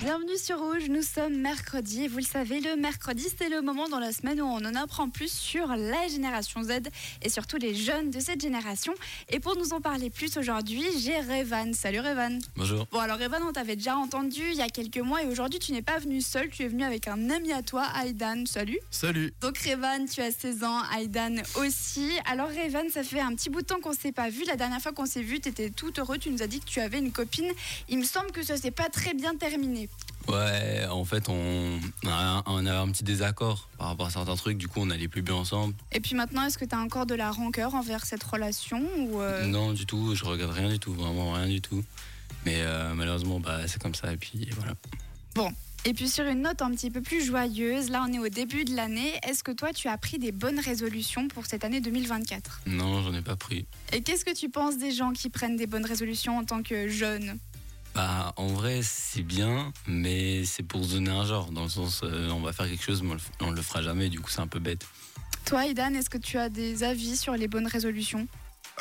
Bienvenue sur Rouge, nous sommes mercredi et vous le savez, le mercredi c'est le moment dans la semaine où on en apprend plus sur la génération Z et surtout les jeunes de cette génération. Et pour nous en parler plus aujourd'hui, j'ai Revan. Salut Revan. Bonjour. Bon alors Revan, on t'avait déjà entendu il y a quelques mois et aujourd'hui tu n'es pas venu seul, tu es venu avec un ami à toi, Aidan. Salut. Salut. Donc Revan, tu as 16 ans, Aidan aussi. Alors Revan, ça fait un petit bout de temps qu'on s'est pas vu. La dernière fois qu'on s'est vu, tu étais tout heureux, tu nous as dit que tu avais une copine. Il me semble que ça s'est pas très bien terminé. Ouais, en fait, on, a, on avait un petit désaccord par rapport à certains trucs, du coup, on n'allait plus bien ensemble. Et puis maintenant, est-ce que tu as encore de la rancœur envers cette relation ou euh, Non, du tout, je regarde rien du tout, vraiment rien du tout. Mais euh, malheureusement, bah, c'est comme ça, et puis voilà. Bon. Et puis sur une note un petit peu plus joyeuse, là on est au début de l'année, est-ce que toi tu as pris des bonnes résolutions pour cette année 2024 Non, j'en ai pas pris. Et qu'est-ce que tu penses des gens qui prennent des bonnes résolutions en tant que jeunes? Bah, en vrai, c'est bien, mais c'est pour se donner un genre, dans le sens, euh, on va faire quelque chose, mais on le, fera jamais, du coup, c'est un peu bête. Toi Idan, est-ce que tu as des avis sur les bonnes résolutions?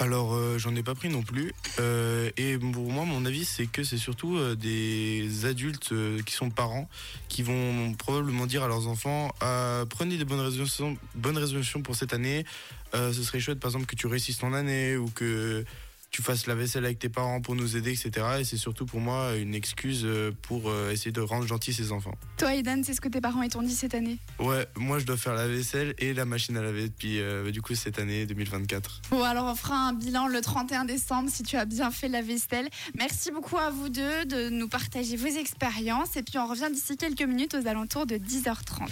Alors, euh, j'en ai pas pris non plus. Euh, et pour moi, mon avis, c'est que c'est surtout euh, des adultes euh, qui sont parents qui vont probablement dire à leurs enfants euh, prenez des bonnes résolutions, bonnes résolutions pour cette année. Euh, ce serait chouette, par exemple, que tu réussisses ton année ou que tu fasses la vaisselle avec tes parents pour nous aider, etc. Et c'est surtout pour moi une excuse euh, pour euh, essayer de rendre gentils ses enfants. Toi Idan, c'est ce que tes parents t'ont dit cette année? Ouais, moi, je dois faire la vaisselle et la machine à laver depuis, euh, du coup, cette année 2024. Bon, alors on fera un bilan le 31 décembre si tu as bien fait la vaisselle. Merci beaucoup à vous deux de nous partager vos expériences et puis on revient d'ici quelques minutes aux alentours de 10h30.